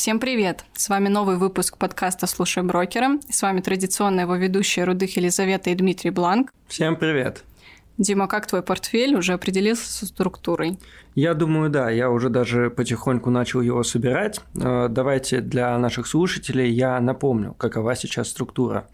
Всем привет! С вами новый выпуск подкаста «Слушай брокера». С вами традиционная его ведущая Рудых Елизавета и Дмитрий Бланк. Всем привет! Дима, как твой портфель? Уже определился со структурой? Я думаю, да. Я уже даже потихоньку начал его собирать. Э, давайте для наших слушателей я напомню, какова сейчас структура.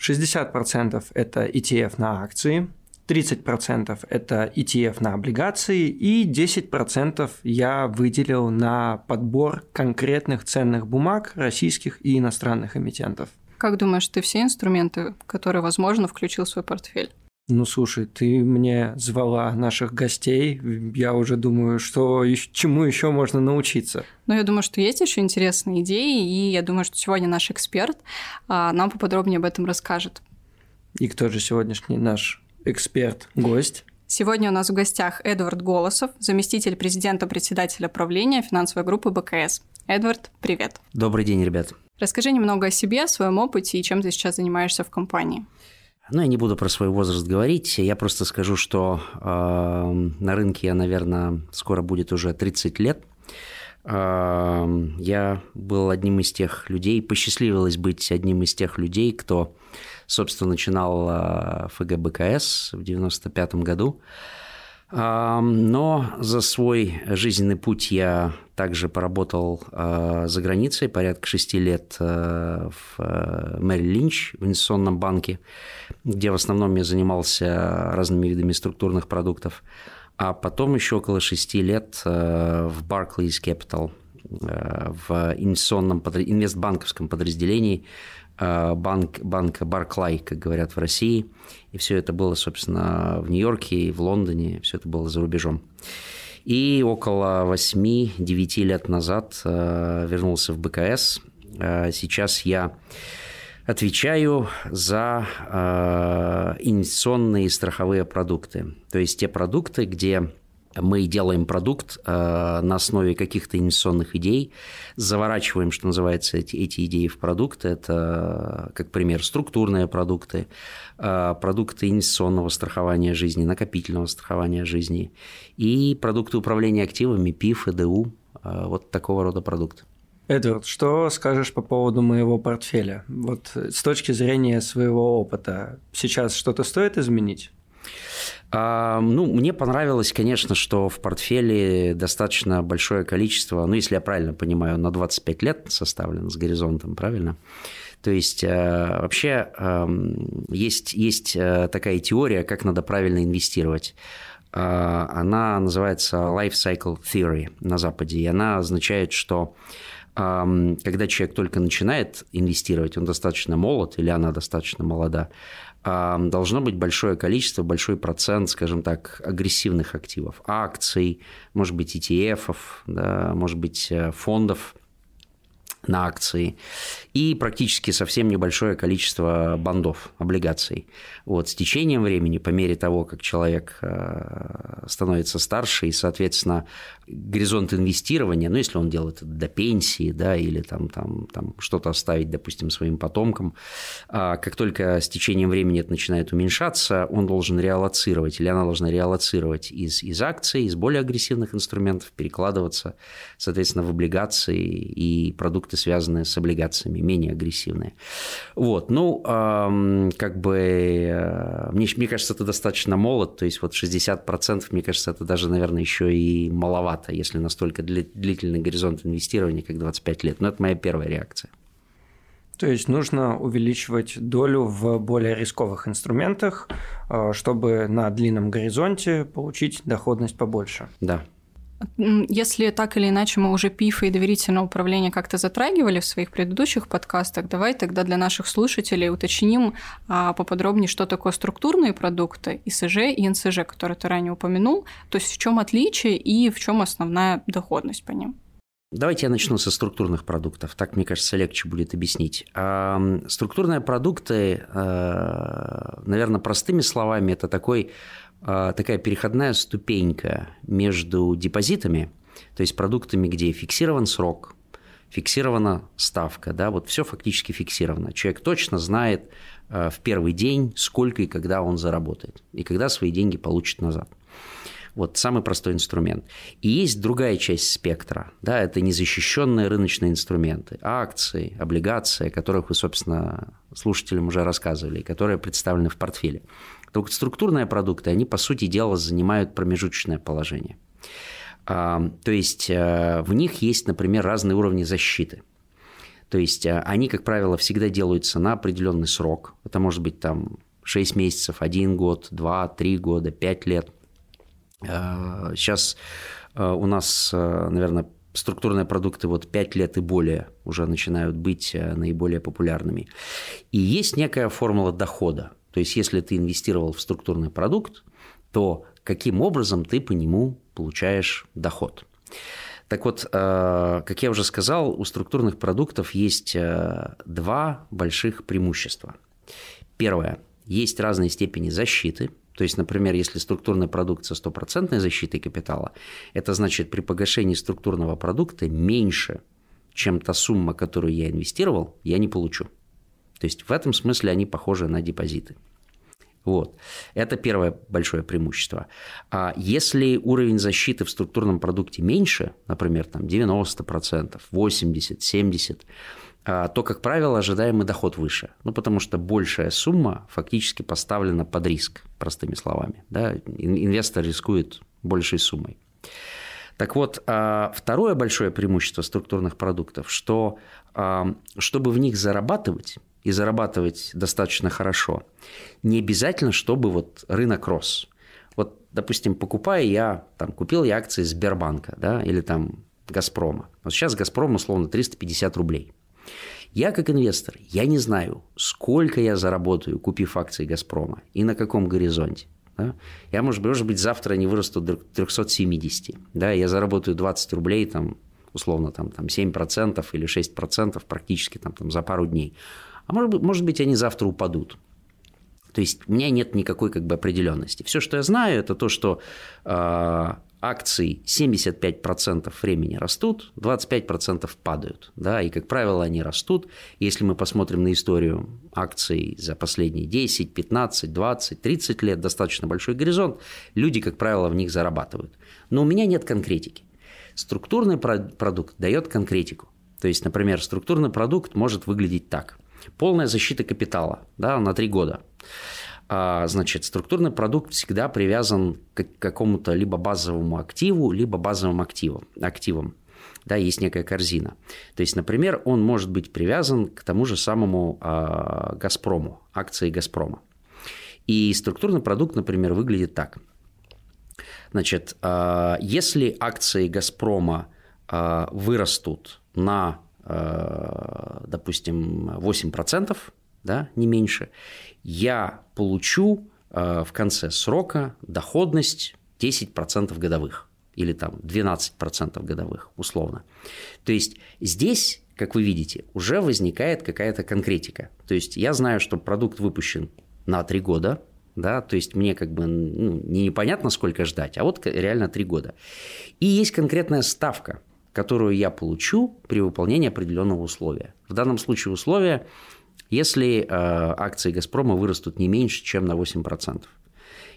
60% это ETF на акции, 30% это ETF на облигации и 10% я выделил на подбор конкретных ценных бумаг российских и иностранных эмитентов. Как думаешь, ты все инструменты, которые возможно, включил в свой портфель? Ну, слушай, ты мне звала наших гостей. Я уже думаю, что чему еще можно научиться. Ну, я думаю, что есть еще интересные идеи, и я думаю, что сегодня наш эксперт а, нам поподробнее об этом расскажет. И кто же сегодняшний наш эксперт, гость. Сегодня у нас в гостях Эдвард Голосов, заместитель президента председателя правления финансовой группы БКС. Эдвард, привет. Добрый день, ребят. Расскажи немного о себе, о своем опыте и чем ты сейчас занимаешься в компании. Ну, я не буду про свой возраст говорить, я просто скажу, что э, на рынке я, наверное, скоро будет уже 30 лет. Я был одним из тех людей, посчастливилось быть одним из тех людей, кто собственно, начинал а, ФГБКС в 95 году. Но за свой жизненный путь я также поработал а, за границей порядка шести лет а, в Мэри Линч в инвестиционном банке, где в основном я занимался разными видами структурных продуктов, а потом еще около шести лет в Barclays Capital в инвестиционном, инвестбанковском подразделении Э, банк, банка Барклай, как говорят в России. И все это было, собственно, в Нью-Йорке и в Лондоне, все это было за рубежом. И около 8-9 лет назад э, вернулся в БКС. Э, сейчас я отвечаю за инвестиционные и страховые продукты. То есть те продукты, где мы делаем продукт э, на основе каких-то инвестиционных идей, заворачиваем, что называется, эти, эти идеи в продукты. Это, как пример, структурные продукты, э, продукты инвестиционного страхования жизни, накопительного страхования жизни и продукты управления активами, ПИФ, ЭДУ, э, вот такого рода продукты. Эдвард, что скажешь по поводу моего портфеля? Вот с точки зрения своего опыта, сейчас что-то стоит изменить? А, ну, мне понравилось, конечно, что в портфеле достаточно большое количество, ну, если я правильно понимаю, на 25 лет составлен с горизонтом, правильно? То есть э, вообще эм, есть, есть э, такая теория, как надо правильно инвестировать. Э, она называется Life Cycle Theory на Западе, и она означает, что когда человек только начинает инвестировать, он достаточно молод или она достаточно молода, должно быть большое количество, большой процент, скажем так, агрессивных активов, акций, может быть, ETF, да, может быть, э, фондов на акции и практически совсем небольшое количество бандов, облигаций. Вот, с течением времени, по мере того, как человек э, становится старше и, соответственно, горизонт инвестирования, ну, если он делает это до пенсии, да, или там, там, там что-то оставить, допустим, своим потомкам, а как только с течением времени это начинает уменьшаться, он должен реалоцировать, или она должна реалоцировать из, из акций, из более агрессивных инструментов, перекладываться, соответственно, в облигации и продукты, связанные с облигациями, менее агрессивные. Вот, ну, как бы, э, мне, мне кажется, это достаточно молод, то есть вот 60%, мне кажется, это даже, наверное, еще и маловато маловато, если настолько длительный горизонт инвестирования, как 25 лет. Но это моя первая реакция. То есть нужно увеличивать долю в более рисковых инструментах, э, чтобы на длинном горизонте получить доходность побольше. Да. Если так или иначе мы уже ПИФ и доверительное управление как-то затрагивали в своих предыдущих подкастах, давай тогда для наших слушателей уточним а, поподробнее, что такое структурные продукты, ИСЖ и НСЖ, которые ты ранее упомянул, то есть в чем отличие и в чем основная доходность по ним. Давайте я начну со структурных продуктов. Так, мне кажется, легче будет объяснить. Структурные продукты, э, наверное, простыми словами, это такой а, такая переходная ступенька между депозитами, то есть продуктами, где фиксирован срок, фиксирована ставка, да, вот все фактически фиксировано. Человек точно знает а, в первый день, сколько и когда он заработает, и когда свои деньги получит назад. Вот самый простой инструмент. И есть другая часть спектра, да, это незащищенные рыночные инструменты, акции, облигации, о которых вы, собственно, слушателям уже рассказывали, которые представлены в портфеле. Только структурные продукты, они, по сути дела, занимают промежуточное положение. А, то есть э, в них есть, например, разные уровни защиты. То есть э, они, как правило, всегда делаются на определенный срок. Это может быть там 6 месяцев, 1 год, 2, 3 года, 5 лет. Сейчас э, у нас, наверное, структурные продукты вот 5 лет и более уже начинают быть наиболее популярными. И есть некая формула дохода. То есть если ты инвестировал в структурный продукт, то каким образом ты по нему получаешь доход. Так вот, э, как я уже сказал, у структурных продуктов есть э, два больших преимущества. Первое. Есть разные степени защиты. То есть, например, если структурный продукт со стопроцентной защитой капитала, это значит при погашении структурного продукта меньше, чем та сумма, которую я инвестировал, я не получу. То есть в этом смысле они похожи на депозиты. Вот. Это первое большое преимущество. А если уровень защиты в структурном продукте меньше, например, там 90%, 80%, 70%, то, как правило, ожидаемый доход выше. Ну, потому что большая сумма фактически поставлена под риск, простыми словами. Да? Инвестор рискует большей суммой. Так вот, а, второе большое преимущество структурных продуктов, что а, чтобы в них зарабатывать, и зарабатывать достаточно хорошо, не обязательно, чтобы вот рынок рос. Вот, допустим, покупая я, там, купил я акции Сбербанка, да, или там Газпрома. Вот сейчас Газпром, условно, 350 рублей. Я как инвестор, я не знаю, сколько я заработаю, купив акции Газпрома, и на каком горизонте. Да? Я, может быть, может быть, завтра они вырастут до 370. Да? Я заработаю 20 рублей, там, условно, там, там 7% или 6% практически там, там, за пару дней. А может быть, может быть, они завтра упадут. То есть у меня нет никакой как бы определенности. Все, что я знаю, это то, что э, акции 75% времени растут, 25% падают. Да, и, как правило, они растут. Если мы посмотрим на историю акций за последние 10, 15, 20, 30 лет, достаточно большой горизонт, люди, как правило, в них зарабатывают. Но у меня нет конкретики. Структурный продукт дает конкретику. То есть, например, структурный продукт может выглядеть так. Полная защита капитала да, на три года. А, значит, структурный продукт всегда привязан к какому-то либо базовому активу, либо базовым активам. активам. Да, есть некая корзина. То есть, например, он может быть привязан к тому же самому э, Газпрому, акции Газпрома. И структурный продукт, например, выглядит так. Значит, э, если акции Газпрома вырастут на допустим, 8%, да, не меньше, я получу э, в конце срока доходность 10% годовых или там 12% годовых, условно. То есть здесь, как вы видите, уже возникает какая-то конкретика. То есть я знаю, что продукт выпущен на 3 года, да, то есть мне как бы ну, не непонятно, сколько ждать, а вот реально 3 года. И есть конкретная ставка – которую я получу при выполнении определенного условия. В данном случае условие, если э, акции «Газпрома» вырастут не меньше, чем на 8%.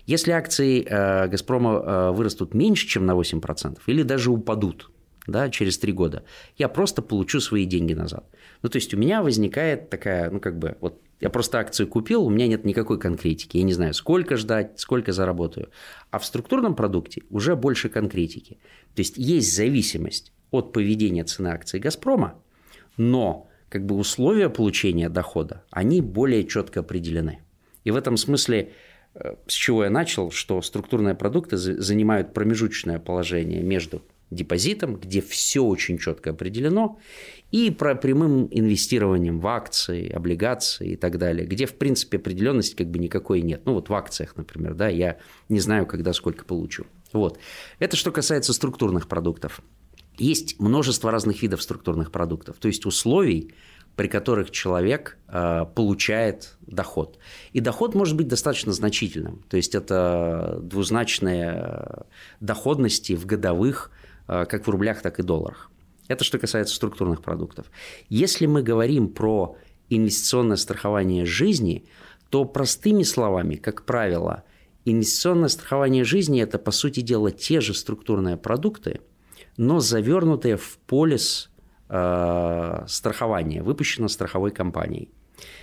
Если акции э, «Газпрома» э, вырастут меньше, чем на 8%, или даже упадут да, через три года, я просто получу свои деньги назад. Ну, то есть у меня возникает такая, ну, как бы, вот я просто акцию купил, у меня нет никакой конкретики. Я не знаю, сколько ждать, сколько заработаю. А в структурном продукте уже больше конкретики. То есть есть зависимость от поведения цены акций «Газпрома», но как бы условия получения дохода, они более четко определены. И в этом смысле, э, с чего я начал, что структурные продукты занимают промежуточное положение между депозитом, где все очень четко определено, и про прямым инвестированием в акции, облигации и так далее, где, в принципе, определенности как бы никакой нет. Ну, вот в акциях, например, да, я не знаю, когда сколько получу. Вот. Это что касается структурных продуктов. Есть множество разных видов структурных продуктов, то есть условий, при которых человек э, получает доход. И доход может быть достаточно значительным. То есть это двузначные э, доходности в годовых, э, как в рублях, так и долларах. Это что касается структурных продуктов. Если мы говорим про инвестиционное страхование жизни, то простыми словами, как правило, Инвестиционное страхование жизни – это, по сути дела, те же структурные продукты, но завернутые в полис э, страхования, выпущено страховой компанией.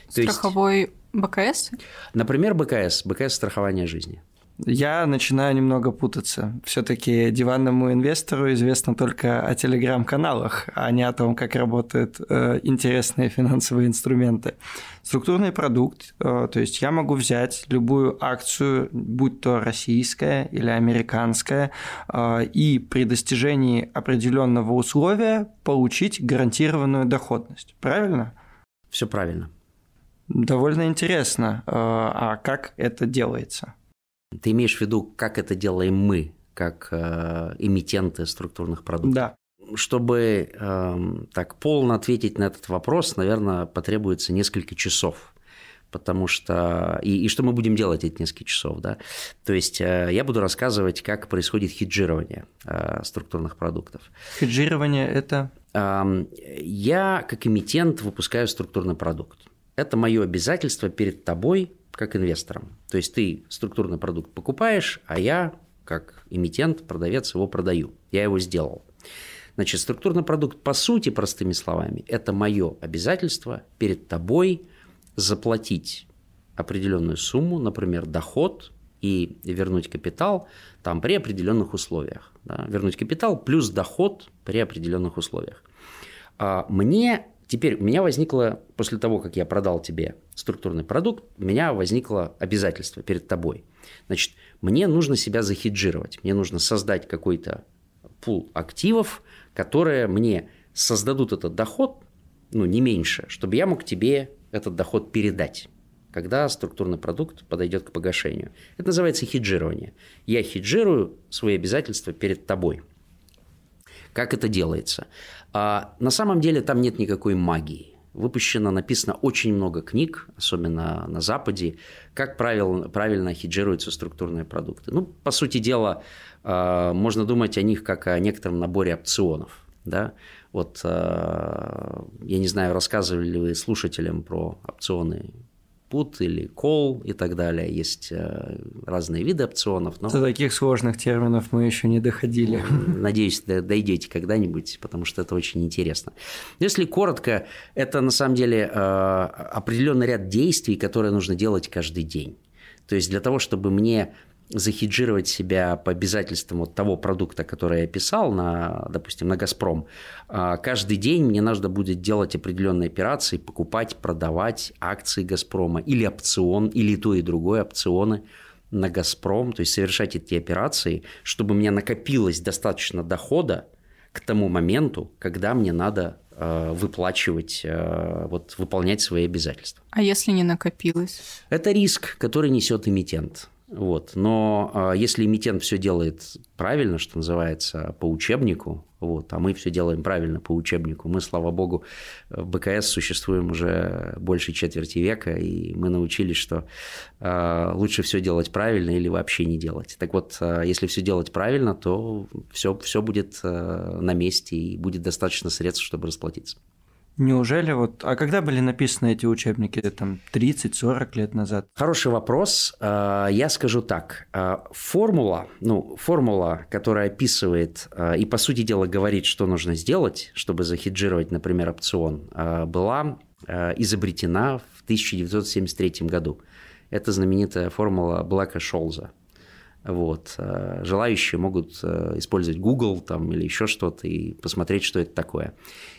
Страховой есть, БКС? Например, БКС, БКС страхования жизни. Я начинаю немного путаться. Все-таки диванному инвестору известно только о телеграм-каналах, а не о том, как работают э, интересные финансовые инструменты. Структурный продукт, э, то есть я могу взять любую акцию, будь то российская или американская, э, и при достижении определенного условия получить гарантированную доходность. Правильно? Все правильно. Довольно интересно. Э, а как это делается? Ты имеешь в виду, как это делаем мы, как э, эмитенты структурных продуктов? Да. Чтобы э, так полно ответить на этот вопрос, наверное, потребуется несколько часов потому что... И, и что мы будем делать эти несколько часов, да? То есть э, я буду рассказывать, как происходит хеджирование э, структурных продуктов. Хеджирование – это? Э, я, как эмитент, выпускаю структурный продукт. Это мое обязательство перед тобой как инвестором. То есть ты структурный продукт покупаешь, а я, как эмитент, продавец, его продаю. Я его сделал. Значит, структурный продукт, по сути, простыми словами, это мое обязательство перед тобой заплатить определенную сумму, например, доход, и вернуть капитал там при определенных условиях. Да? Вернуть капитал плюс доход при определенных условиях. А мне Теперь у меня возникло, после того, как я продал тебе структурный продукт, у меня возникло обязательство перед тобой. Значит, мне нужно себя захеджировать, мне нужно создать какой-то пул активов, которые мне создадут этот доход, ну, не меньше, чтобы я мог тебе этот доход передать когда структурный продукт подойдет к погашению. Это называется хеджирование. Я хеджирую свои обязательства перед тобой. Как это делается? А на самом деле там нет никакой магии. Выпущено, написано очень много книг, особенно на Западе, как правильно, правильно хеджируются структурные продукты. Ну, по сути дела, а, можно думать о них как о некотором наборе опционов. Да? Вот, а, я не знаю, рассказывали ли вы слушателям про опционы put или call и так далее. Есть э, разные виды опционов. Но... До таких сложных терминов мы еще не доходили. Надеюсь, дойдете когда-нибудь, потому что это очень интересно. Если коротко, это на самом деле э, определенный ряд действий, которые нужно делать каждый день. То есть для того, чтобы мне захеджировать себя по обязательствам вот того продукта, который я писал, на, допустим, на «Газпром», а, каждый день мне нужно будет делать определенные операции, покупать, продавать акции «Газпрома» или опцион, или то и другое опционы на «Газпром», то есть совершать эти операции, чтобы у меня накопилось достаточно дохода к тому моменту, когда мне надо а, выплачивать, а, вот, выполнять свои обязательства. А если не накопилось? Это риск, который несет эмитент. Вот. Но э, если эмитент все делает правильно, что называется, по учебнику, вот, а мы все делаем правильно по учебнику, мы, слава богу, в БКС существуем уже больше четверти века, и мы научились, что э, лучше все делать правильно или вообще не делать. Так вот, э, если все делать правильно, то все, все будет на месте и будет достаточно средств, чтобы расплатиться. Неужели вот... А когда были написаны эти учебники? Там 30-40 лет назад? Хороший вопрос. А, я скажу так. А, формула, ну, формула, которая описывает а, и, по сути дела, говорит, что нужно сделать, чтобы захеджировать, например, опцион, была изобретена в 1973 году. Это знаменитая формула Блэка-Шолза. Вот. Э, желающие могут э, использовать Google там, или еще что-то и посмотреть, что это такое.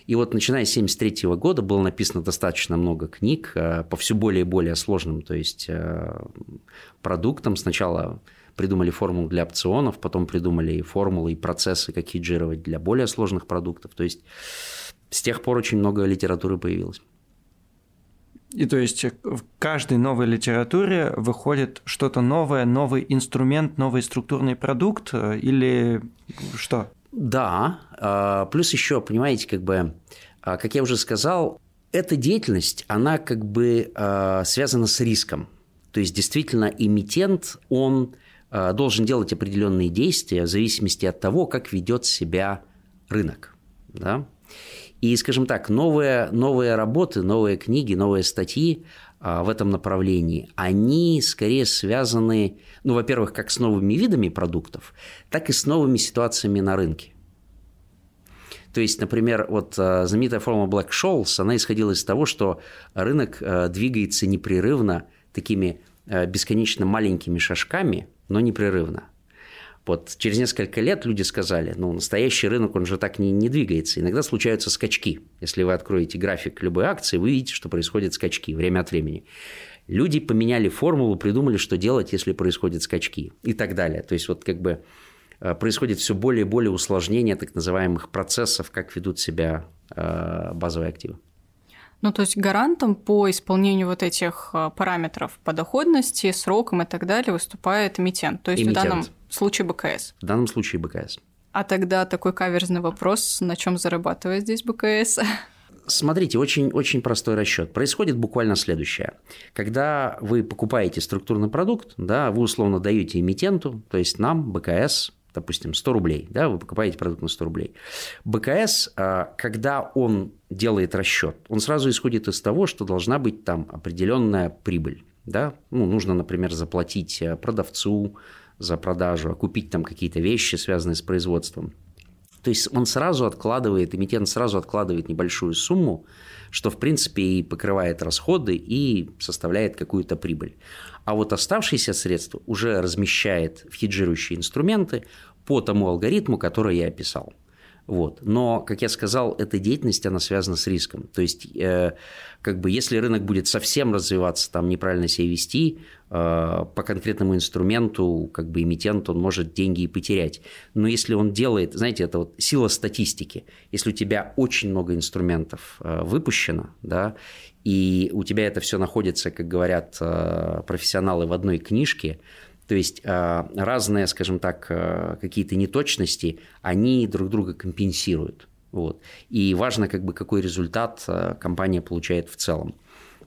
И вот начиная с 1973 года было написано достаточно много книг э, по все более и более сложным то есть, продуктам. Сначала придумали формулу для опционов, потом придумали формулы и процессы, как хеджировать для более сложных продуктов. То есть с тех пор очень много литературы появилось. И то есть в каждой новой литературе выходит что-то новое, новый инструмент, новый структурный продукт э, или что? Да, а, плюс еще, понимаете, как бы, а, как я уже сказал, эта деятельность, она как бы связана с риском. То есть действительно эмитент, он должен делать определенные действия в зависимости от того, как ведет себя рынок. Да? И, скажем так, новые, новые работы, новые книги, новые статьи, в этом направлении, они скорее связаны, ну, во-первых, как с новыми видами продуктов, так и с новыми ситуациями на рынке. То есть, например, вот знаменитая формула Black Scholes, она исходила из того, что рынок двигается непрерывно такими бесконечно маленькими шажками, но непрерывно. Вот через несколько лет люди сказали, ну, настоящий рынок, он же так не, не двигается. Иногда случаются скачки. Если вы откроете график любой акции, вы видите, что происходят скачки время от времени. Люди поменяли формулу, придумали, что делать, если происходят скачки и так далее. То есть вот как бы э, происходит все более и более усложнение так называемых процессов, как ведут себя э, базовые активы. Ну, то есть гарантом по исполнению вот этих э, параметров по доходности, срокам и так далее выступает эмитент. То есть эмитент. в данном случае БКС. В данном случае БКС. А тогда такой каверзный вопрос, на чем зарабатывает здесь БКС? Смотрите, очень, очень простой расчет. Происходит буквально следующее. Когда вы покупаете структурный продукт, да, вы условно даете эмитенту, то есть нам, БКС, допустим, 100 рублей, да, вы покупаете продукт на 100 рублей. БКС, а, когда он делает расчет, он сразу исходит из того, что должна быть там определенная прибыль. Да? Ну, нужно, например, заплатить э, продавцу, за продажу, а купить там какие-то вещи, связанные с производством. То есть он сразу откладывает, эмитент сразу откладывает небольшую сумму, что в принципе и покрывает расходы и составляет какую-то прибыль. А вот оставшиеся средства уже размещает в хеджирующие инструменты по тому алгоритму, который я описал. Вот. Но, как я сказал, эта деятельность, она связана с риском. То есть, э, как бы, если рынок будет совсем развиваться, там неправильно себя вести, по конкретному инструменту, как бы, эмитент, он может деньги и потерять. Но если он делает, знаете, это вот сила статистики. Если у тебя очень много инструментов э, выпущено, да, и у тебя это все находится, как говорят э, профессионалы, в одной книжке, то есть разные, скажем так, какие-то неточности, они друг друга компенсируют. Вот. И важно, как бы, какой результат компания получает в целом.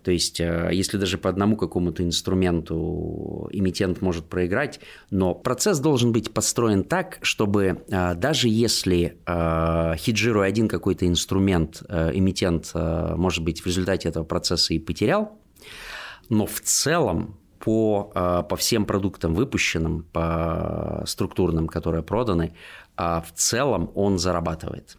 То есть, если даже по одному какому-то инструменту эмитент может проиграть, но процесс должен быть построен так, чтобы даже если хеджируя один какой-то инструмент, эмитент, может быть, в результате этого процесса и потерял, но в целом по, по всем продуктам выпущенным, по структурным, которые проданы, в целом он зарабатывает.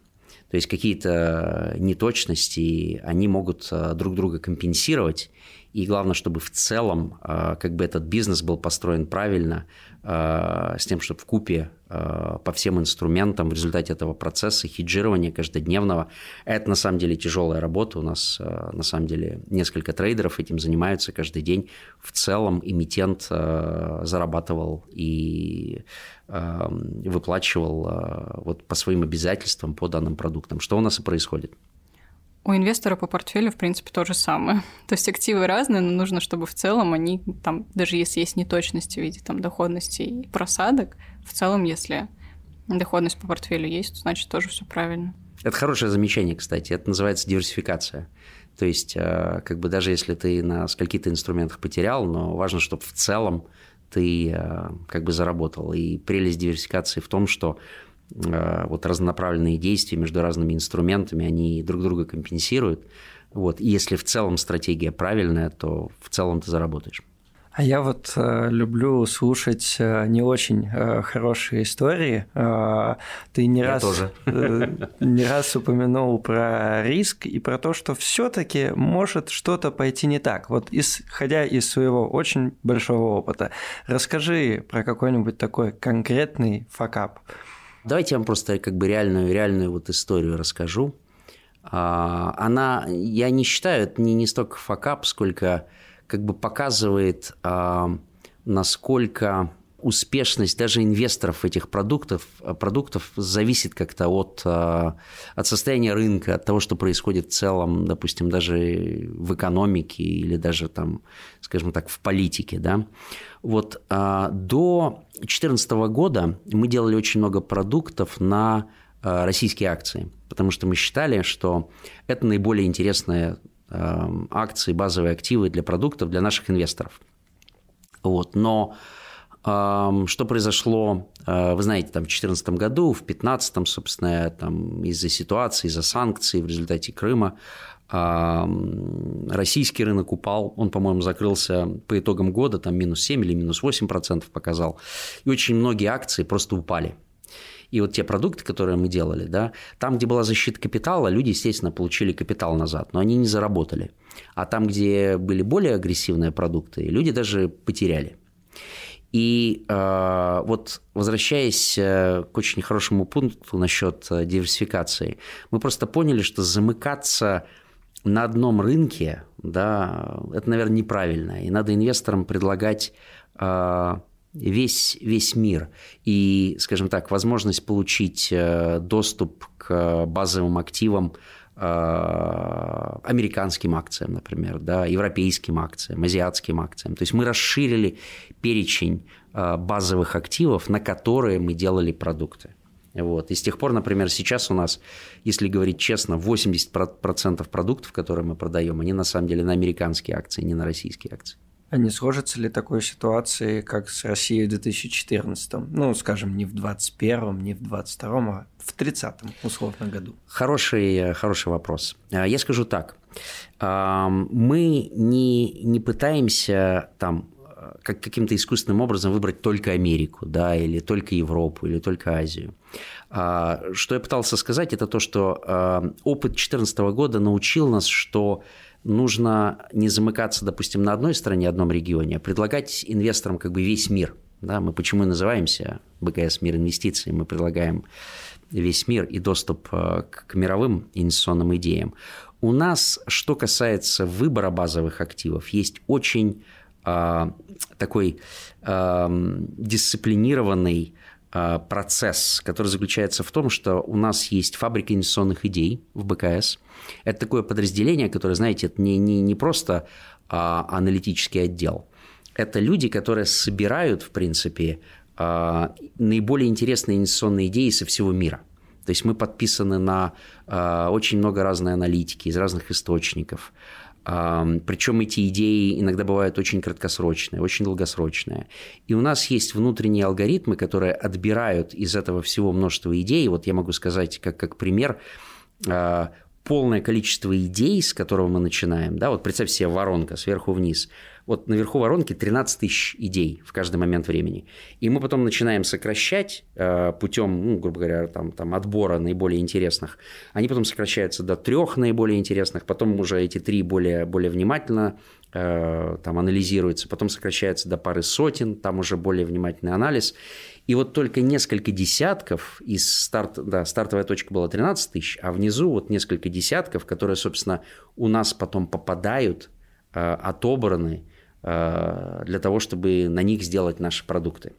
То есть какие-то неточности, они могут а, друг друга компенсировать, и главное, чтобы в целом а, как бы этот бизнес был построен правильно, а, с тем, чтобы в купе а, по всем инструментам в результате этого процесса хеджирования каждодневного, это на самом деле тяжелая работа. У нас на самом деле несколько трейдеров этим занимаются каждый день. В целом эмитент зарабатывал и выплачивал вот по своим обязательствам по данным продуктам. Что у нас и происходит. У инвестора по портфелю, в принципе, то же самое. То есть активы разные, но нужно, чтобы в целом они, там, даже если есть неточности в виде там, доходности и просадок, в целом, если доходность по портфелю есть, значит тоже все правильно. Это хорошее замечание, кстати. Это называется диверсификация. То есть, э, как бы даже если ты на скольких-то инструментах потерял, но важно, чтобы в целом ты э, как бы заработал. И прелесть диверсификации в том, что вот разнонаправленные действия между разными инструментами, они друг друга компенсируют. Вот. И если в целом стратегия правильная, то в целом ты заработаешь. А я вот э, люблю слушать э, не очень э, хорошие истории. Э, ты не я раз тоже. Э, не раз упомянул про риск и про то, что все-таки может что-то пойти не так. Вот исходя из своего очень большого опыта, расскажи про какой-нибудь такой конкретный факап. Давайте я вам просто как бы реальную, реальную вот историю расскажу. А, она, я не считаю, это не, не столько факап, сколько как бы показывает, а, насколько успешность даже инвесторов этих продуктов, продуктов зависит как-то от, от состояния рынка, от того, что происходит в целом, допустим, даже в экономике или даже там, скажем так, в политике. Да? Вот до 2014 года мы делали очень много продуктов на э, российские акции, потому что мы считали, что это наиболее интересные э, акции, базовые активы для продуктов для наших инвесторов. Вот. Но эм, что произошло, э, вы знаете, там, в 2014 году, в 2015, собственно, там, из-за ситуации, из-за санкций в результате Крыма, Российский рынок упал, он, по-моему, закрылся по итогам года, там минус 7 или минус 8 процентов показал. И очень многие акции просто упали. И вот те продукты, которые мы делали, да, там, где была защита капитала, люди, естественно, получили капитал назад, но они не заработали. А там, где были более агрессивные продукты, люди даже потеряли. И э, вот возвращаясь э, к очень хорошему пункту насчет э, диверсификации, мы просто поняли, что замыкаться на одном рынке, да, это, наверное, неправильно. И надо инвесторам предлагать э, весь, весь мир. И, скажем так, возможность получить э, доступ к базовым активам американским акциям, например, да, европейским акциям, азиатским акциям. То есть мы расширили перечень э, базовых активов, на которые мы делали продукты. Вот. И с тех пор, например, сейчас у нас, если говорить честно, 80% продуктов, которые мы продаем, они на самом деле на американские акции, не на российские акции. А не сложится ли такой ситуации, как с Россией в 2014? Ну, скажем, не в 2021, не в 2022, а в 30 условно году? Хороший, хороший вопрос. А, я скажу так. Мы не, не пытаемся там как каким-то искусственным образом выбрать только Америку, да, или только Европу, или только Азию. А, что я пытался сказать, это то, что опыт 2014 года научил нас, что нужно не замыкаться, допустим, на одной стране, одном регионе, а предлагать инвесторам как бы весь мир. Да, мы почему и называемся БКС «Мир инвестиций», мы предлагаем весь мир и доступ э, к мировым инвестиционным идеям. У нас, что касается выбора базовых активов, есть очень э, такой э, дисциплинированный процесс, который заключается в том, что у нас есть фабрика инвестиционных идей в БКС – это такое подразделение, которое, знаете, это не, не, не просто а, аналитический отдел. Это люди, которые собирают, в принципе, а, наиболее интересные инвестиционные идеи со всего мира. То есть мы подписаны на а, очень много разной аналитики из разных источников. Причем эти идеи иногда бывают очень краткосрочные, очень долгосрочные. И у нас есть внутренние алгоритмы, которые отбирают из этого всего множество идей. Вот я могу сказать, как, как пример, а, полное количество идей, с которого мы начинаем, да, вот представь себе воронка сверху вниз. Вот наверху воронки 13 тысяч идей в каждый момент времени. И мы потом начинаем сокращать э, путем, ну, грубо говоря, там, там, отбора наиболее интересных. Они потом сокращаются до трех наиболее интересных, потом уже эти три более, более внимательно э, там, анализируются, потом сокращаются до пары сотен, там уже более внимательный анализ. И вот только несколько десятков из старт, да, стартовая точка была 13 тысяч, а внизу вот несколько десятков, которые, собственно, у нас потом попадают, э, отобраны э, для того, чтобы на них сделать наши продукты.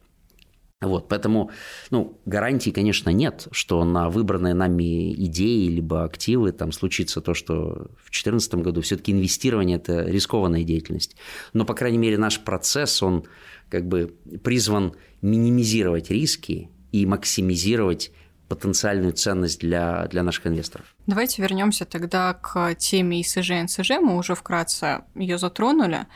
Вот, поэтому, ну, гарантий, конечно, нет, что на выбранные нами идеи либо активы там случится то, что в 2014 году все-таки инвестирование – это рискованная деятельность. Но, по крайней мере, наш процесс, он как бы призван минимизировать риски и максимизировать потенциальную ценность для, для наших инвесторов. Давайте вернемся тогда к теме ИСЖ и НСЖ. Мы уже вкратце ее затронули.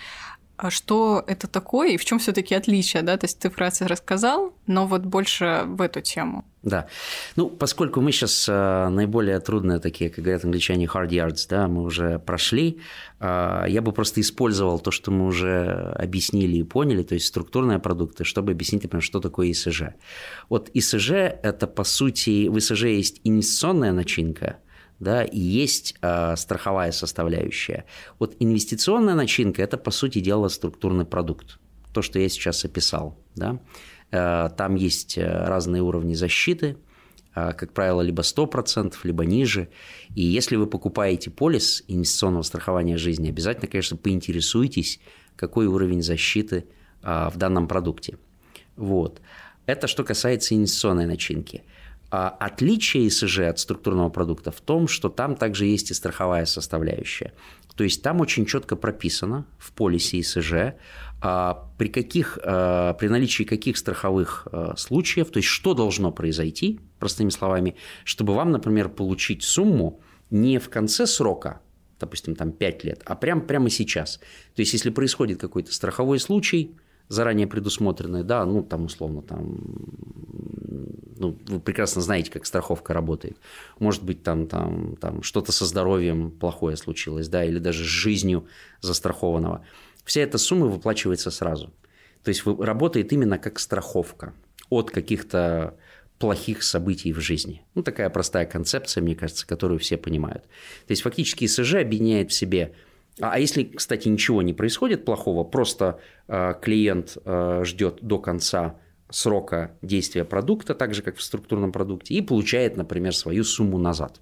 А что это такое и в чем все-таки отличие, да? То есть ты вкратце рассказал, но вот больше в эту тему. Да. Ну, поскольку мы сейчас э, наиболее трудные такие, как говорят англичане, hard yards, да, мы уже прошли, э, я бы просто использовал то, что мы уже объяснили и поняли, то есть структурные продукты, чтобы объяснить, например, что такое ИСЖ. Вот ИСЖ – это, по сути, в ИСЖ есть инвестиционная начинка – да, и есть э, страховая составляющая. Вот инвестиционная начинка – это, по сути дела, структурный продукт. То, что я сейчас описал. Да? Э, там есть э, разные уровни защиты, э, как правило, либо 100%, либо ниже. И если вы покупаете полис инвестиционного страхования жизни, обязательно, конечно, поинтересуйтесь, какой уровень защиты э, в данном продукте. Вот. Это что касается инвестиционной начинки – отличие ИСЖ от структурного продукта в том, что там также есть и страховая составляющая. То есть там очень четко прописано в полисе ИСЖ, а, при, каких, а, при наличии каких страховых случаев, то есть что должно произойти, простыми словами, чтобы вам, например, получить сумму не в конце срока, допустим, там 5 лет, а прям, прямо сейчас. То есть если происходит какой-то страховой случай, заранее предусмотренный, да, ну там условно там ну, вы прекрасно знаете, как страховка работает. Может быть, там, там, там что-то со здоровьем плохое случилось, да, или даже с жизнью застрахованного. Вся эта сумма выплачивается сразу. То есть работает именно как страховка от каких-то плохих событий в жизни. Ну, такая простая концепция, мне кажется, которую все понимают. То есть фактически ИСЖ объединяет в себе а, а если, кстати, ничего не происходит плохого, просто э, клиент э, ждет до конца срока действия продукта, так же как в структурном продукте, и получает, например, свою сумму назад.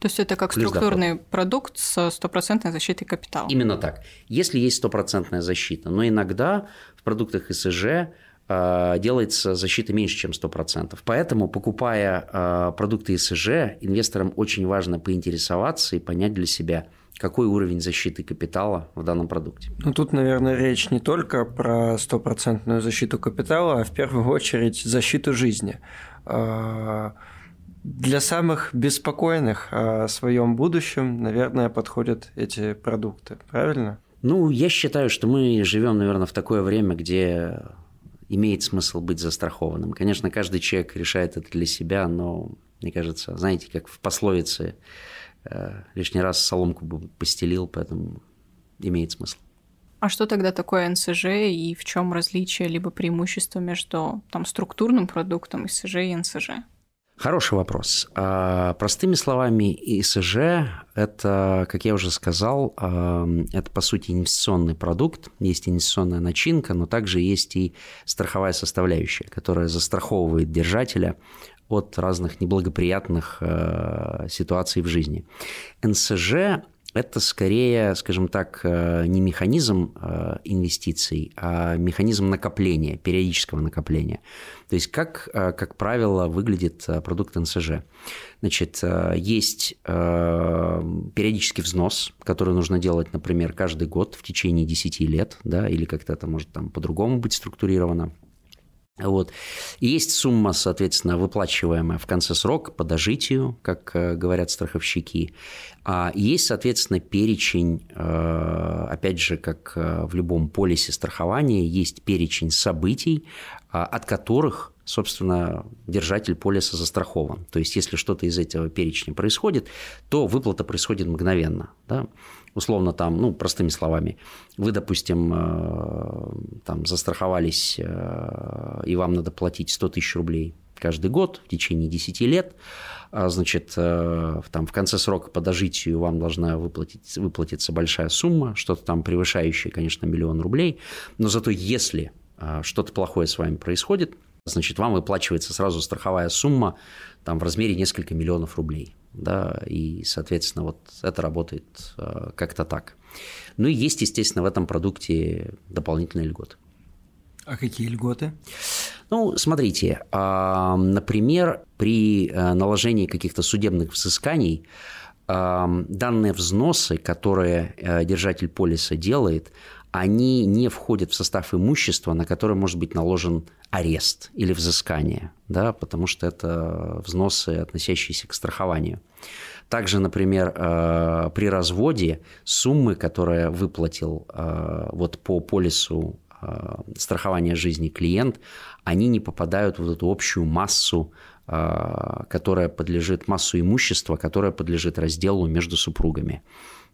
То есть это как Плюс структурный доход. продукт с стопроцентной защитой капитала. Именно так. Если есть стопроцентная защита, но иногда в продуктах ИСЖ э, делается защита меньше, чем 100%. Поэтому, покупая продукты ИСЖ, инвесторам очень важно поинтересоваться и понять для себя – какой уровень защиты капитала в данном продукте. Ну, тут, наверное, речь не только про стопроцентную защиту капитала, а в первую очередь защиту жизни. А, для самых беспокойных о своем будущем, наверное, подходят эти продукты, правильно? Ну, я считаю, что мы живем, наверное, в такое время, где имеет смысл быть застрахованным. Конечно, каждый человек решает это для себя, но мне кажется, знаете, как в пословице лишний раз соломку бы постелил, поэтому имеет смысл. А что тогда такое НСЖ и в чем различие либо преимущество между там, структурным продуктом ИСЖ и НСЖ? Хороший вопрос. А, простыми словами, ИСЖ – это, как я уже сказал, а, это, по сути, инвестиционный продукт. Есть инвестиционная начинка, но также есть и страховая составляющая, которая застраховывает держателя от разных неблагоприятных э, ситуаций в жизни. НСЖ это скорее, скажем так, э, не механизм э, инвестиций, а механизм накопления, периодического накопления. То есть как, как правило, выглядит продукт НСЖ. Значит, есть периодический взнос, который нужно делать, например, каждый год в течение 10 лет, да, или как-то это может там по-другому быть структурировано. Вот. Есть сумма, соответственно, выплачиваемая в конце срока по дожитию, как э, говорят страховщики. А есть, соответственно, перечень, э, опять же, как э, в любом полисе страхования, есть перечень событий, от которых собственно, держатель полиса застрахован. То есть, если что-то из этого перечня происходит, то выплата происходит мгновенно. Да? Условно там, ну, простыми словами, вы, допустим, э, там застраховались, э, и вам надо платить 100 тысяч рублей каждый год в течение 10 лет, а, значит, э, там в конце срока по дожитию вам должна выплатить, выплатиться большая сумма, что-то там превышающее, конечно, миллион рублей, но зато если что-то плохое с вами происходит, значит, вам выплачивается сразу страховая сумма там, в размере несколько миллионов рублей да, и, соответственно, вот это работает э, как-то так. Ну и есть, естественно, в этом продукте дополнительные льготы. А какие льготы? Ну, смотрите, а, например, при э, наложении каких-то судебных взысканий а, данные взносы, которые э, держатель полиса делает, они не входят в состав имущества, на которое может быть наложен арест или взыскание, да, потому что это взносы, относящиеся к страхованию. Также, например, э, при разводе суммы, которые выплатил э, вот по полису э, страхования жизни клиент, они не попадают в эту общую массу, которая подлежит, массу имущества, которая подлежит разделу между супругами.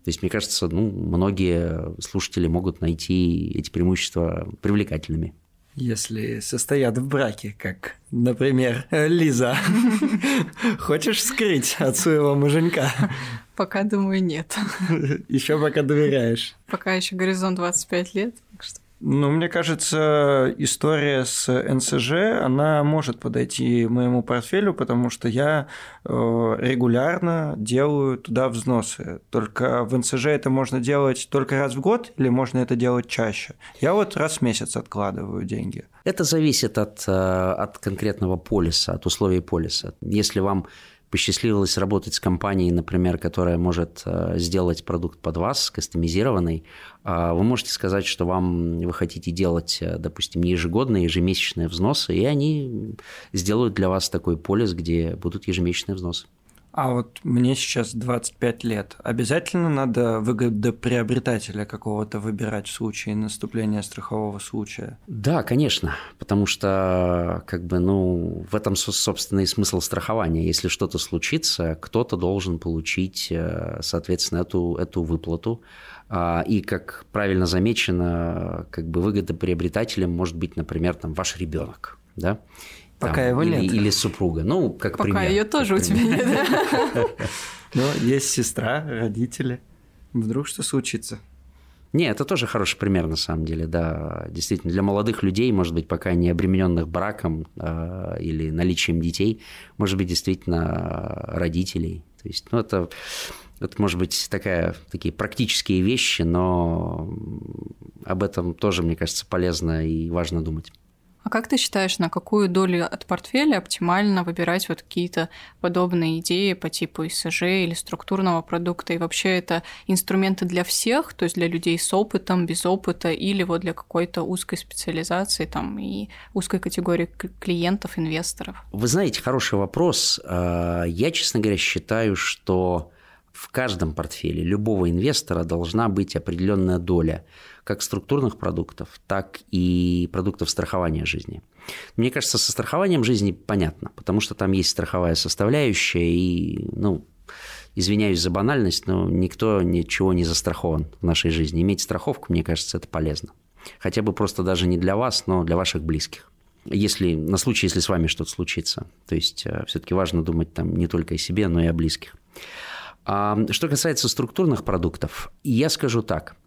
То есть, мне кажется, ну, многие слушатели могут найти эти преимущества привлекательными. Если состоят в браке, как, например, Лиза. Хочешь скрыть от своего муженька? Пока, думаю, нет. Еще пока доверяешь. Пока еще горизонт 25 лет, ну, мне кажется, история с НСЖ, она может подойти моему портфелю, потому что я э, регулярно делаю туда взносы. Только в НСЖ это можно делать только раз в год или можно это делать чаще? Я вот раз в месяц откладываю деньги. Это зависит от, э, от конкретного полиса, от условий полиса. Если вам посчастливилось работать с компанией, например, которая может э, сделать продукт под вас, кастомизированный, а вы можете сказать, что вам вы хотите делать, э, допустим, не ежегодные, а ежемесячные взносы, и они сделают для вас такой полис, где будут ежемесячные взносы. А вот мне сейчас 25 лет. Обязательно надо выгодоприобретателя какого-то выбирать в случае наступления страхового случая? Да, конечно, потому что как бы, ну, в этом, собственно, и смысл страхования. Если что-то случится, кто-то должен получить, э, соответственно, эту, эту выплату. А, и, как правильно замечено, как бы выгодоприобретателем может быть, например, там, ваш ребенок, да? Пока там, его или, нет. Или супруга. Ну, как Пока пример. ее тоже у тебя нет. Ну, есть сестра, родители. Вдруг что случится? Не, это тоже хороший пример, на самом деле, да. Действительно, для молодых людей, может быть, пока не обремененных браком э, или наличием детей, может быть, действительно родителей. То есть, ну, это, это может быть такая, такие практические вещи, но об этом тоже, мне кажется, полезно и важно думать. А как ты считаешь, на какую долю от портфеля оптимально выбирать вот какие-то подобные идеи по типу ИСЖ или структурного продукта? И вообще это инструменты для всех, то есть для людей с опытом, без опыта, или вот для какой-то узкой специализации там и узкой категории клиентов, инвесторов? Вы знаете, хороший вопрос. А, я, честно говоря, считаю, что в каждом портфеле любого инвестора должна быть определенная доля как структурных продуктов, так и продуктов страхования жизни. Мне кажется, со страхованием жизни понятно, потому что там есть страховая составляющая, и, ну, извиняюсь за банальность, но никто ничего не застрахован в нашей жизни. Иметь страховку, мне кажется, это полезно. Хотя бы просто даже не для вас, но для ваших близких. Если, на случай, если с вами что-то случится. То есть э, все-таки важно думать там не только о себе, но и о близких. А, что касается структурных продуктов, я скажу так –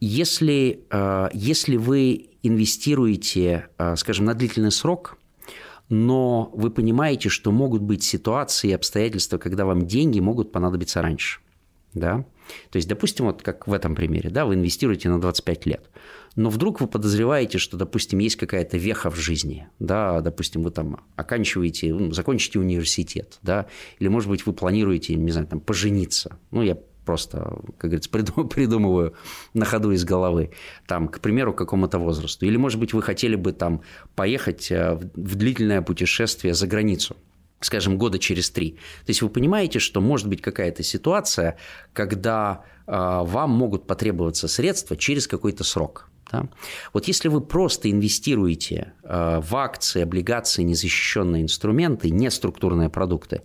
если, э, если вы инвестируете, э, скажем, на длительный срок, но вы понимаете, что могут быть ситуации и обстоятельства, когда вам деньги могут понадобиться раньше. Да? То есть, допустим, вот как в этом примере, да, вы инвестируете на 25 лет, но вдруг вы подозреваете, что, допустим, есть какая-то веха в жизни, да, допустим, вы там оканчиваете, ну, закончите университет, да, или, может быть, вы планируете, не знаю, там, пожениться, ну, я просто, как говорится, придумываю на ходу из головы, там, к примеру, к какому-то возрасту. Или, может быть, вы хотели бы там поехать э, в длительное путешествие за границу, скажем, года через три. То есть вы понимаете, что может быть какая-то ситуация, когда э, вам могут потребоваться средства через какой-то срок. Да? Вот если вы просто инвестируете э, в акции, облигации, незащищенные инструменты, не структурные продукты,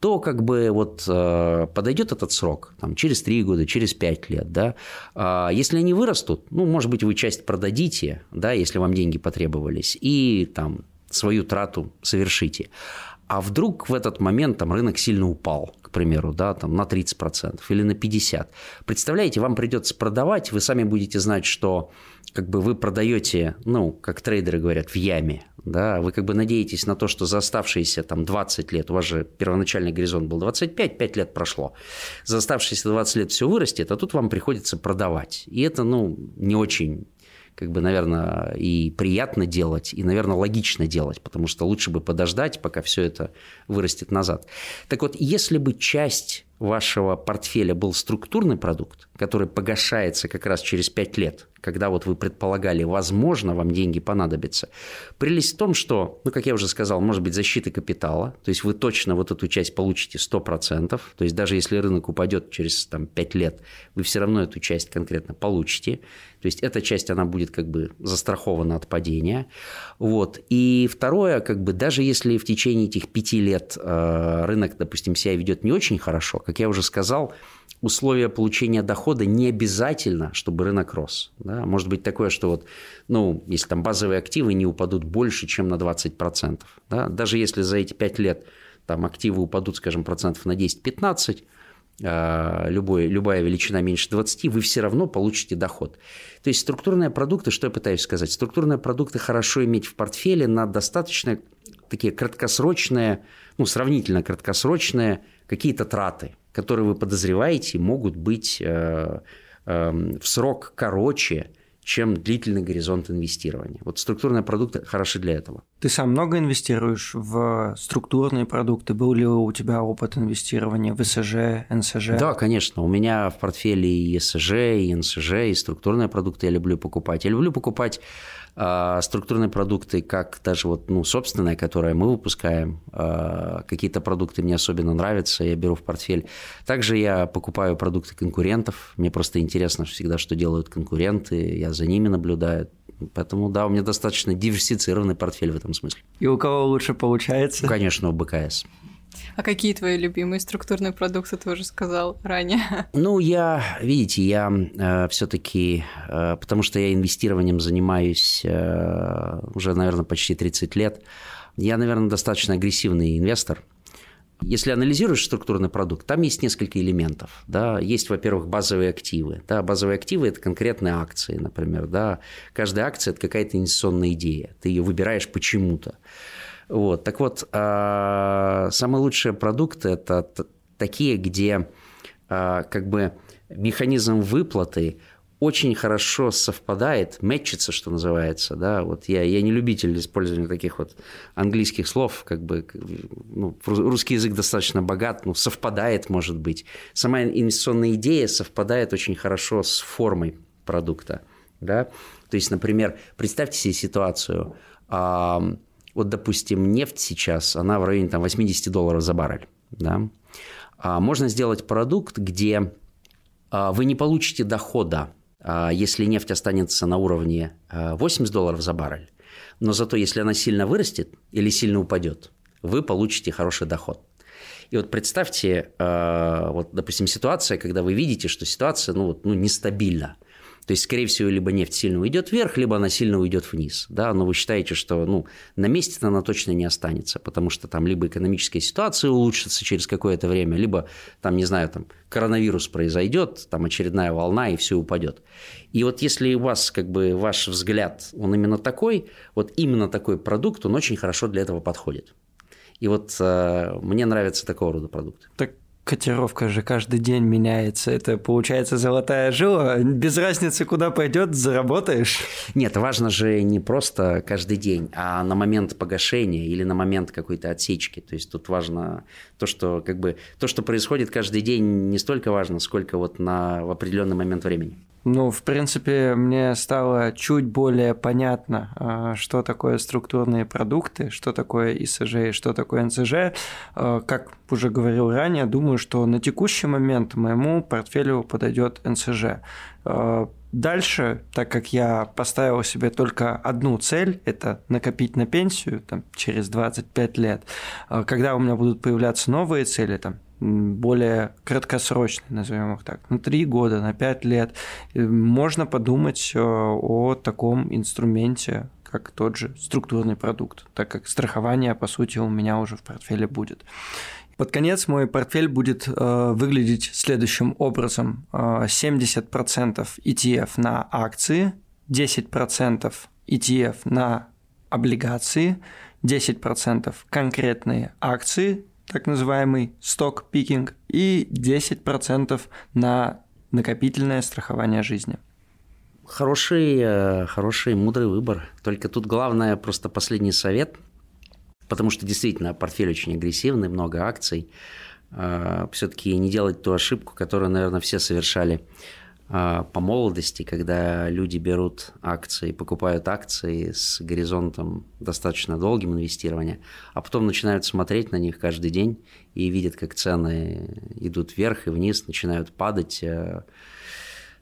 то как бы вот э, подойдет этот срок там, через 3 года, через 5 лет. Да? А если они вырастут, ну, может быть, вы часть продадите, да, если вам деньги потребовались, и там свою трату совершите. А вдруг в этот момент там рынок сильно упал, примеру, да, там на 30% или на 50%. Представляете, вам придется продавать, вы сами будете знать, что как бы вы продаете, ну, как трейдеры говорят, в яме, да, вы как бы надеетесь на то, что за оставшиеся там 20 лет, у вас же первоначальный горизонт был 25, 5 лет прошло, за оставшиеся 20 лет все вырастет, а тут вам приходится продавать. И это, ну, не очень как бы, наверное, и приятно делать, и, наверное, логично делать, потому что лучше бы подождать, пока все это вырастет назад. Так вот, если бы часть вашего портфеля был структурный продукт, который погашается как раз через 5 лет, когда вот вы предполагали, возможно, вам деньги понадобятся. Прелесть в том, что, ну, как я уже сказал, может быть защита капитала, то есть вы точно вот эту часть получите 100%, то есть даже если рынок упадет через там, 5 лет, вы все равно эту часть конкретно получите. То есть эта часть, она будет как бы застрахована от падения. Вот. И второе, как бы даже если в течение этих 5 лет э, рынок, допустим, себя ведет не очень хорошо, как я уже сказал, условия получения дохода не обязательно, чтобы рынок рос. Да? Может быть такое, что вот, ну, если там базовые активы не упадут больше, чем на 20%. Да? Даже если за эти 5 лет там активы упадут, скажем, процентов на 10-15, а, любой, любая величина меньше 20, вы все равно получите доход. То есть структурные продукты, что я пытаюсь сказать, структурные продукты хорошо иметь в портфеле на достаточно такие краткосрочные, ну, сравнительно краткосрочные какие-то траты, которые вы подозреваете могут быть э, э, в срок короче, чем длительный горизонт инвестирования. Вот структурные продукты хороши для этого. Ты сам много инвестируешь в структурные продукты? Был ли у тебя опыт инвестирования в СЖ, НСЖ? Да, конечно. У меня в портфеле и СЖ, и НСЖ, и структурные продукты я люблю покупать. Я люблю покупать А структурные продукты, как даже вот, ну, собственная, которое мы выпускаем, а, какие-то продукты мне особенно нравятся, я беру в портфель. Также я покупаю продукты конкурентов, мне просто интересно всегда, что делают конкуренты, я за ними наблюдаю. Поэтому, да, у меня достаточно диверсифицированный портфель в этом смысле. И у кого лучше получается? Конечно, у БКС. А какие твои любимые структурные продукты, ты уже сказал ранее? Ну, я, видите, я э, все-таки, э, потому что я инвестированием занимаюсь э, уже, наверное, почти 30 лет, я, наверное, достаточно агрессивный инвестор. Если анализируешь структурный продукт, там есть несколько элементов. Да? Есть, во-первых, базовые активы. Да? Базовые активы – это конкретные акции, например. Да? Каждая акция – это какая-то инвестиционная идея. Ты ее выбираешь почему-то. Вот. Так вот, а, самые лучшие продукты – это такие, где а, как бы механизм выплаты очень хорошо совпадает, мэтчится, что называется, да, вот я, я не любитель использования таких вот английских слов, как бы, ну, русский язык достаточно богат, ну, совпадает, может быть. Сама инвестиционная идея совпадает очень хорошо с формой продукта, да, то есть, например, представьте себе ситуацию, вот, допустим, нефть сейчас, она в районе там, 80 долларов за баррель. Да? А можно сделать продукт, где а, вы не получите дохода, а, если нефть останется на уровне 80 долларов за баррель. Но зато если она сильно вырастет или сильно упадет, вы получите хороший доход. И вот представьте, вот, допустим, ситуация, когда вы видите, что ситуация ну, вот, ну, нестабильна. То есть, скорее всего, либо нефть сильно уйдет вверх, либо она сильно уйдет вниз. Да? Но вы считаете, что ну, на месте она точно не останется, потому что там либо экономическая ситуация улучшится через какое-то время, либо там, не знаю, там коронавирус произойдет, там очередная волна и все упадет. И вот если у вас как бы ваш взгляд, он именно такой, вот именно такой продукт, он очень хорошо для этого подходит. И вот э, мне нравятся такого рода продукты. Так котировка же каждый день меняется. Это получается золотая жила. Без разницы, куда пойдет, заработаешь. Нет, важно же не просто каждый день, а на момент погашения или на момент какой-то отсечки. То есть тут важно то, что как бы то, что происходит каждый день, не столько важно, сколько вот на в определенный момент времени. Ну, в принципе, мне стало чуть более понятно, а, что такое структурные продукты, что такое ИСЖ и что такое НСЖ. А, как уже говорил ранее, думаю, что на текущий момент моему портфелю подойдет НСЖ. А, дальше, так как я поставил себе только одну цель, это накопить на пенсию там, через 25 лет, когда у меня будут появляться новые цели, там, более краткосрочный, назовем их так, на 3 года, на 5 лет, можно подумать э, о таком инструменте, как тот же структурный продукт, так как страхование, по сути, у меня уже в портфеле будет. Под конец мой портфель будет э, выглядеть следующим образом. Э, 70% ETF на акции, 10% ETF на облигации, 10% конкретные акции, так называемый сток-пикинг, и 10% на накопительное страхование жизни. Хороший, э, хороший, мудрый выбор. Только тут главное просто последний совет, потому что действительно портфель очень агрессивный, много акций. Э, Все-таки не делать ту ошибку, которую, наверное, все совершали по молодости, когда люди берут акции, покупают акции с горизонтом достаточно долгим инвестирования, а потом начинают смотреть на них каждый день и видят, как цены идут вверх и вниз, начинают падать, э,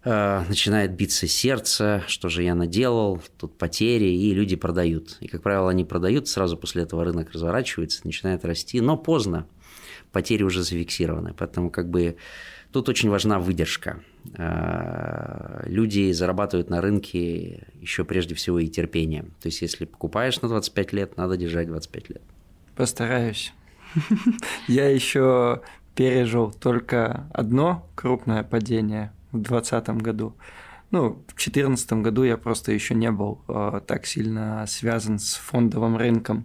э, начинает биться сердце, что же я наделал, тут потери, и люди продают. И, как правило, они продают, сразу после этого рынок разворачивается, начинает расти, но поздно, потери уже зафиксированы, поэтому как бы Тут очень важна выдержка. Э, люди зарабатывают на рынке еще прежде всего и терпение. То есть, если покупаешь на 25 лет, надо держать 25 лет. Постараюсь. Я еще пережил только одно крупное падение в 2020 году. Ну, в 2014 году я просто еще не был э, так сильно связан с фондовым рынком.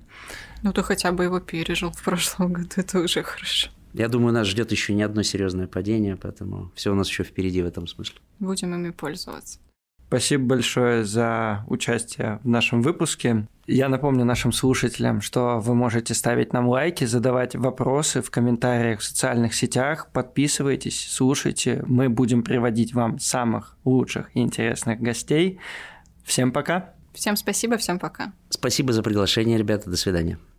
Ну, ты хотя бы его пережил в прошлом году, это уже хорошо. Я думаю, нас ждет еще не одно серьезное падение, поэтому все у нас еще впереди в этом смысле. Будем ими пользоваться. Спасибо большое за участие в нашем выпуске. Я напомню нашим слушателям, что вы можете ставить нам лайки, задавать вопросы в комментариях в социальных сетях. Подписывайтесь, слушайте. Мы будем приводить вам самых лучших и интересных гостей. Всем пока! Всем спасибо, всем пока. Спасибо за приглашение, ребята. До свидания.